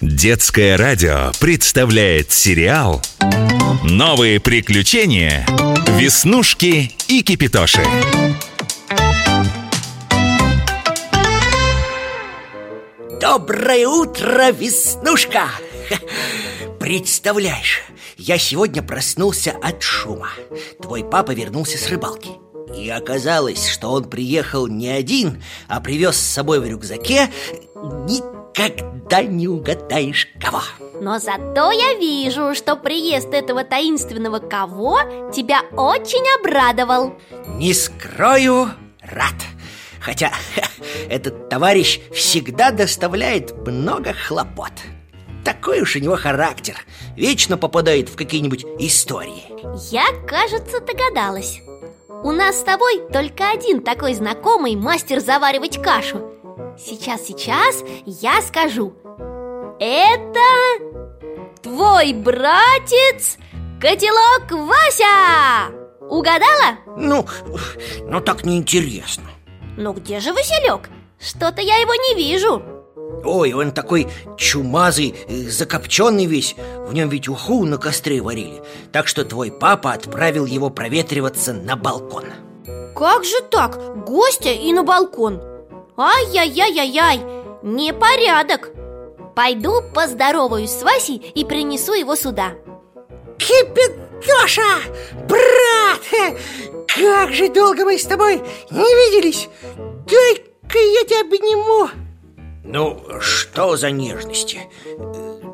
Детское радио представляет сериал «Новые приключения. Веснушки и Кипитоши». Доброе утро, Веснушка! Представляешь, я сегодня проснулся от шума Твой папа вернулся с рыбалки И оказалось, что он приехал не один, а привез с собой в рюкзаке Никогда не угадаешь кого. Но зато я вижу, что приезд этого таинственного кого тебя очень обрадовал. Не скрою, рад. Хотя этот товарищ всегда доставляет много хлопот. Такой уж у него характер. Вечно попадает в какие-нибудь истории. Я, кажется, догадалась. У нас с тобой только один такой знакомый мастер заваривать кашу Сейчас, сейчас я скажу. Это твой братец Котелок Вася. Угадала? Ну, ну так неинтересно. Ну где же Василек? Что-то я его не вижу. Ой, он такой чумазый, э, закопченный весь. В нем ведь уху на костре варили. Так что твой папа отправил его проветриваться на балкон. Как же так? Гостя и на балкон Ай-яй-яй-яй-яй, непорядок Пойду поздороваюсь с Васей и принесу его сюда Кипятоша! Брат! Как же долго мы с тобой не виделись! Дай-ка я тебя обниму! Ну, что за нежности?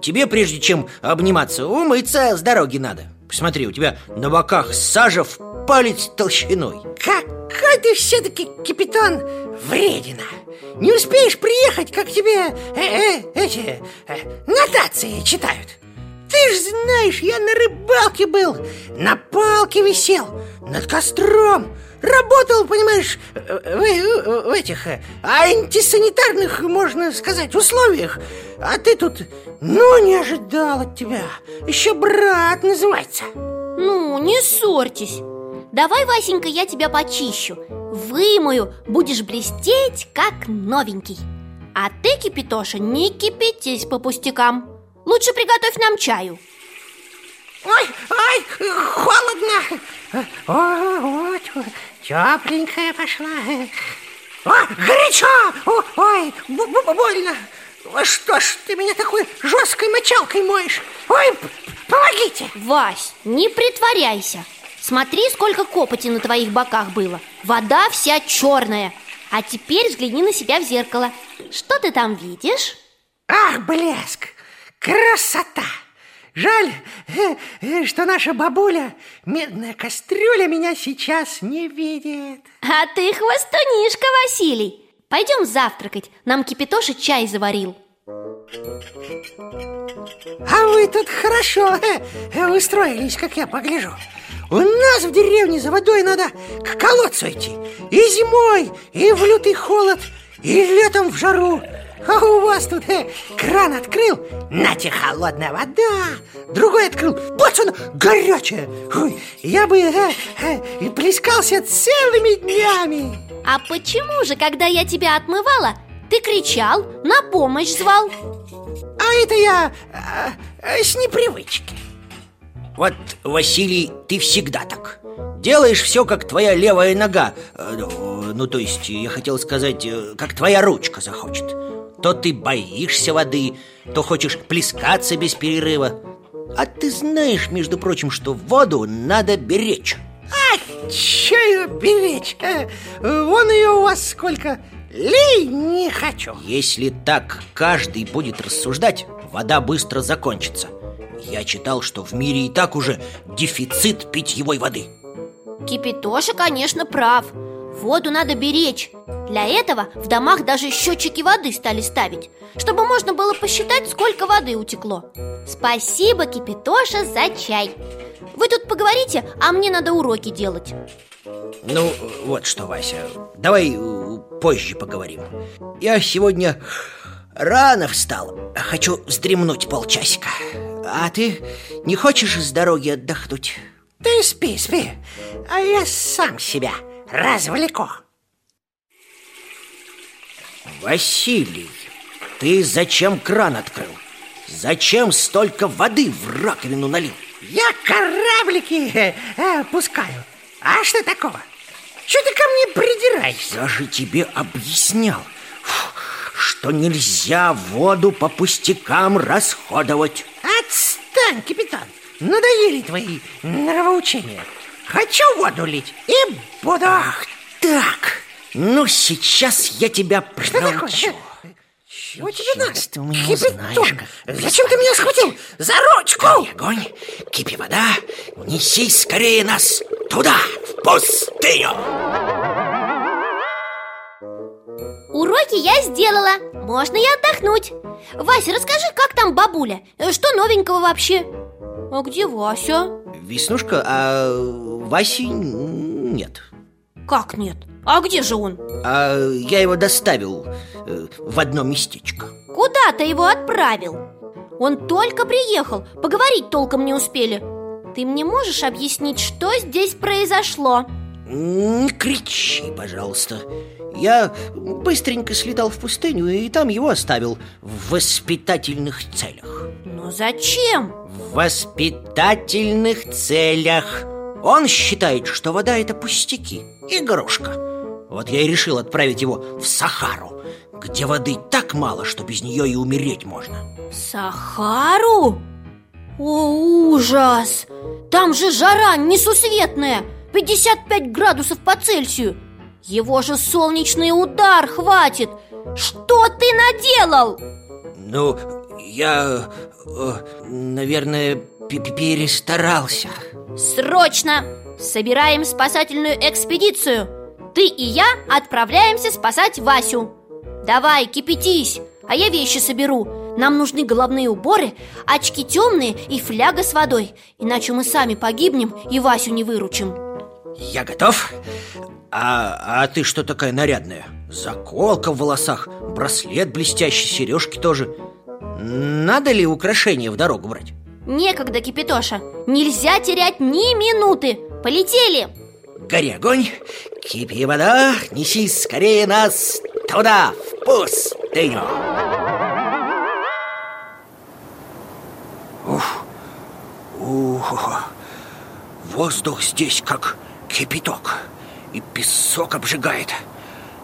Тебе, прежде чем обниматься, умыться с дороги надо Посмотри, у тебя на боках сажа в палец толщиной. Какой ты все-таки капитан вредина. Не успеешь приехать, как тебе э -э, эти э, нотации читают. Ты ж знаешь, я на рыбалке был, на палке висел, над костром. Работал, понимаешь, в, в этих э, антисанитарных, можно сказать, условиях. А ты тут, ну, не ожидал от тебя. Еще брат называется. Ну, не ссорьтесь Давай, Васенька, я тебя почищу. Вымою, будешь блестеть, как новенький. А ты, Кипитоша, не кипятись по пустякам. Лучше приготовь нам чаю. Ой, ой, холодно. О, вот, тепленькая пошла. О, горячо. Ой, больно. Что ж ты меня такой жесткой мочалкой моешь? Ой, помогите! Вась, не притворяйся Смотри, сколько копоти на твоих боках было. Вода вся черная. А теперь взгляни на себя в зеркало. Что ты там видишь? Ах, блеск! Красота! Жаль, э, э, что наша бабуля, медная кастрюля, меня сейчас не видит. А ты хвостунишка, Василий. Пойдем завтракать, нам Кипитоша чай заварил. А вы тут хорошо э, устроились, как я погляжу У нас в деревне за водой надо к колодцу идти. И зимой, и в лютый холод, и летом в жару. А у вас тут э, кран открыл, нате холодная вода. Другой открыл, вот он, горячая. Ой, Я бы э, э, плескался целыми днями. А почему же, когда я тебя отмывала, ты кричал, на помощь звал? А это я э, с непривычки Вот, Василий, ты всегда так. Делаешь все, как твоя левая нога. Ну, то есть, я хотел сказать, как твоя ручка захочет. То ты боишься воды, то хочешь плескаться без перерыва. А ты знаешь, между прочим, что воду надо беречь. А, че ее беречь? А, вон ее у вас сколько. Лей не хочу. Если так каждый будет рассуждать, вода быстро закончится Я читал, что в мире и так уже дефицит питьевой воды. Кипитоша, конечно, прав. Воду надо беречь. Для этого в домах даже счетчики воды стали ставить Чтобы можно было посчитать, сколько воды утекло. Спасибо, Кипитоша, за чай. Вы тут поговорите, а мне надо уроки делать. Ну, вот что, Вася Давай позже поговорим. Я сегодня рано встал Хочу вздремнуть полчасика А ты не хочешь с дороги отдохнуть? Ты спи, спи А я сам себя развлеку Василий, ты зачем кран открыл? Зачем столько воды в раковину налил? Я кораблики э, э, пускаю А что такого? Что ты ко мне придираешься? Я же тебе объяснял Что нельзя воду по пустякам расходовать Отстань, капитан. Надоели твои нравоучения. Хочу воду лить и буду. Ах так. Ну сейчас я тебя проучу. Чего тебе надо? ты у меня Кипятон, узнаешь, как зачем ты меня схватил? За ручку! Горь огонь, кипи вода Неси скорее нас туда, в пустыню Уроки я сделала, можно и отдохнуть Вася, расскажи, как там бабуля? Что новенького вообще? А где Вася? Веснушка, а Васи нет Как нет? А где же он? А я его доставил э, в одно местечко Куда ты его отправил? Он только приехал, поговорить толком не успели Ты мне можешь объяснить, что здесь произошло? Не кричи, пожалуйста Я быстренько слетал в пустыню и там его оставил В воспитательных целях Но зачем? В воспитательных целях Он считает, что вода это пустяки, игрушка Вот я и решил отправить его в Сахару Где воды так мало, что без нее и умереть можно Сахару? О, ужас! Там же жара несусветная 55 градусов по Цельсию. Его же солнечный удар хватит. Что ты наделал? Ну, я, э, наверное, перестарался. Срочно! Собираем спасательную экспедицию. Ты и я отправляемся спасать Васю. Давай, кипятись, а я вещи соберу. Нам нужны головные уборы, очки темные и фляга с водой. Иначе мы сами погибнем и Васю не выручим Я готов? А, а ты что такая нарядная? Заколка в волосах, браслет блестящий, сережки тоже Надо ли украшения в дорогу брать? Некогда, Кипятоша Нельзя терять ни минуты Полетели! Гори огонь, кипи вода, неси скорее нас туда, в пустыню Ух, ух, воздух здесь как кипяток. И песок обжигает.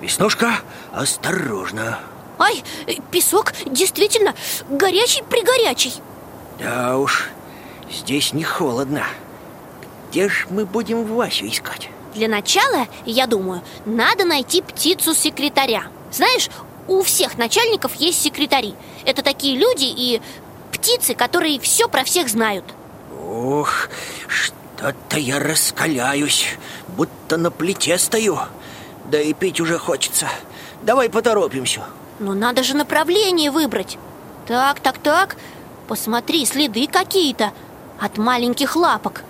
Веснушка, осторожно. Ай, песок действительно горячий-пригорячий Да уж, здесь не холодно. Где ж мы будем Васю искать? Для начала, я думаю, надо найти птицу-секретаря Знаешь, у всех начальников есть секретари. Это такие люди и птицы, которые все про всех знают. Ох, что-то я раскаляюсь, будто на плите стою. Да и пить уже хочется. Давай поторопимся. Но надо же направление выбрать. Так, так, так. Посмотри, следы какие-то От маленьких лапок.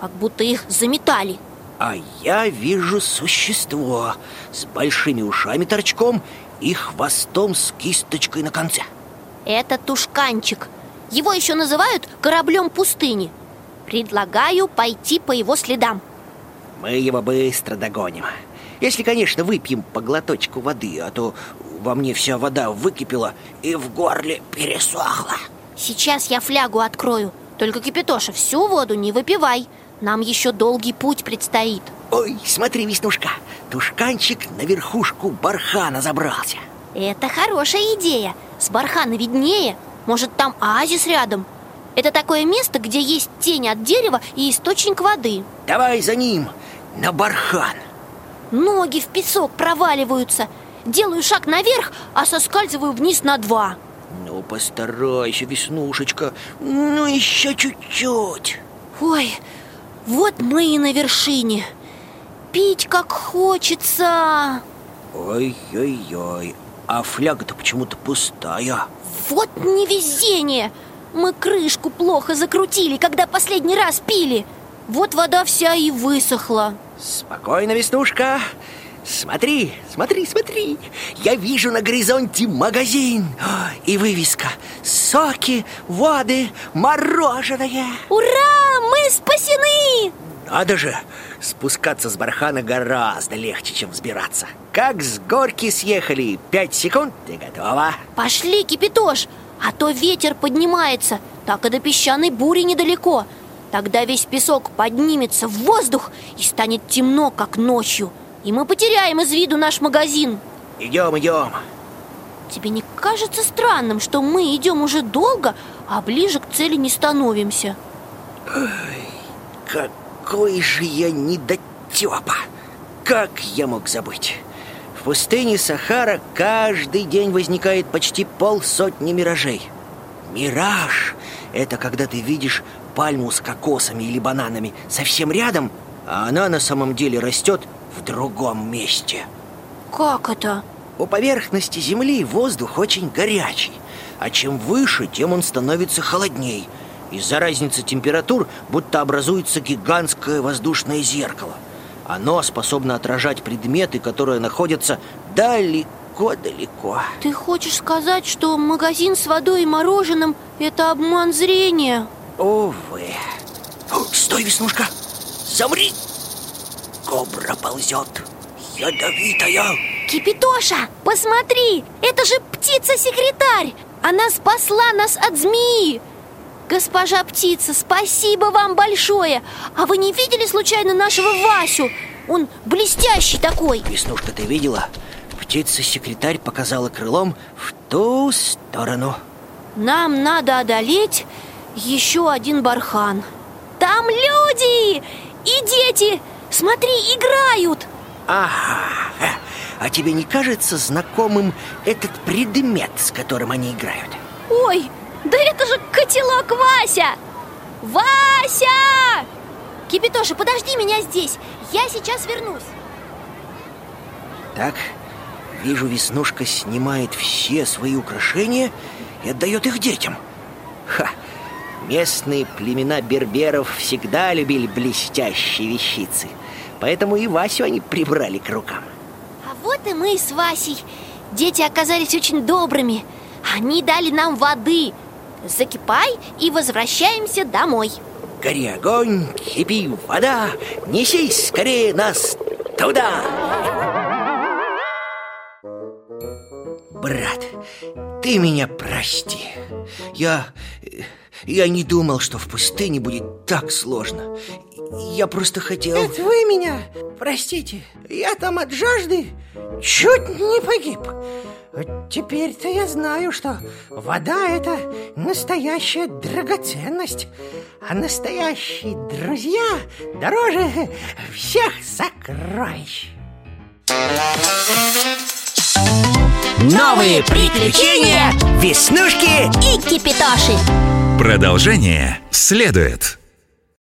Как будто их заметали. А я вижу существо С большими ушами торчком И хвостом с кисточкой на конце. Это тушканчик. Его еще называют кораблем пустыни Предлагаю пойти по его следам. Мы его быстро догоним. Если, конечно, выпьем по глоточку воды А то во мне вся вода выкипела И в горле пересохла. Сейчас я флягу открою. Только, Кипятоша, всю воду не выпивай. Нам еще долгий путь предстоит. Ой, смотри, Веснушка Тушканчик на верхушку бархана забрался. Это хорошая идея. С бархана виднее. Может, там оазис рядом Это такое место, где есть тень от дерева и источник воды. Давай за ним, на бархан. Ноги в песок проваливаются. Делаю шаг наверх, а соскальзываю вниз на два. Ну, постарайся, Веснушечка. Ну, еще чуть-чуть. Ой, вот мы и на вершине. Пить как хочется. Ой-ой-ой А фляга-то почему-то пустая. Вот невезение Мы крышку плохо закрутили, когда последний раз пили. Вот вода вся и высохла. Спокойно, Веснушка. Смотри, смотри, смотри. Я вижу на горизонте магазин. И вывеска. Соки, воды, мороженое. Ура! Мы спасены! Надо же, спускаться с бархана гораздо легче, чем взбираться. Как с горки съехали, пять секунд, ты готова? Пошли, Кипятош! А то ветер поднимается, так и до песчаной бури недалеко Тогда весь песок поднимется в воздух и станет темно, как ночью И мы потеряем из виду наш магазин Идем, идем Тебе не кажется странным, что мы идем уже долго, а ближе к цели не становимся? Ой, какой же я недотепа! Как я мог забыть? В пустыне Сахара каждый день возникает почти полсотни миражей. Мираж – это когда ты видишь пальму с кокосами или бананами совсем рядом, а она на самом деле растет в другом месте. Как это? У поверхности Земли воздух очень горячий, а чем выше, тем он становится холодней. Из-за разницы температур будто образуется гигантское воздушное зеркало. Оно способно отражать предметы, которые находятся далеко-далеко. Ты хочешь сказать, что магазин с водой и мороженым – это обман зрения? Увы. О, стой, Веснушка! Замри! Кобра ползет. Ядовитая. Кипитоша, посмотри! Это же птица-секретарь! Она спасла нас от змеи! Госпожа птица, спасибо вам большое! А вы не видели случайно нашего Васю? Он блестящий такой Веснушка, ты видела? Птица-секретарь показала крылом в ту сторону Нам надо одолеть еще один бархан Там люди и дети! Смотри, играют! Ага, а тебе не кажется знакомым этот предмет, с которым они играют? Ой, да это же котелок Вася! Вася! Кипитоша, подожди меня здесь, я сейчас вернусь. Так, вижу, Веснушка снимает все свои украшения и отдает их детям. Ха, местные племена берберов всегда любили блестящие вещицы Поэтому и Васю они прибрали к рукам. А вот и мы с Васей. Дети оказались очень добрыми. Они дали нам воды Закипай и возвращаемся домой. Гори огонь, кипи вода Несись скорее нас туда. Брат, ты меня прости. Я... я не думал, что в пустыне будет так сложно Я просто хотел... Это вы меня простите Я там от жажды чуть не погиб. Вот Теперь-то я знаю, что вода – это настоящая драгоценность А настоящие друзья дороже всех сокровищ. Новые приключения Веснушки И кипитоши. Продолжение следует.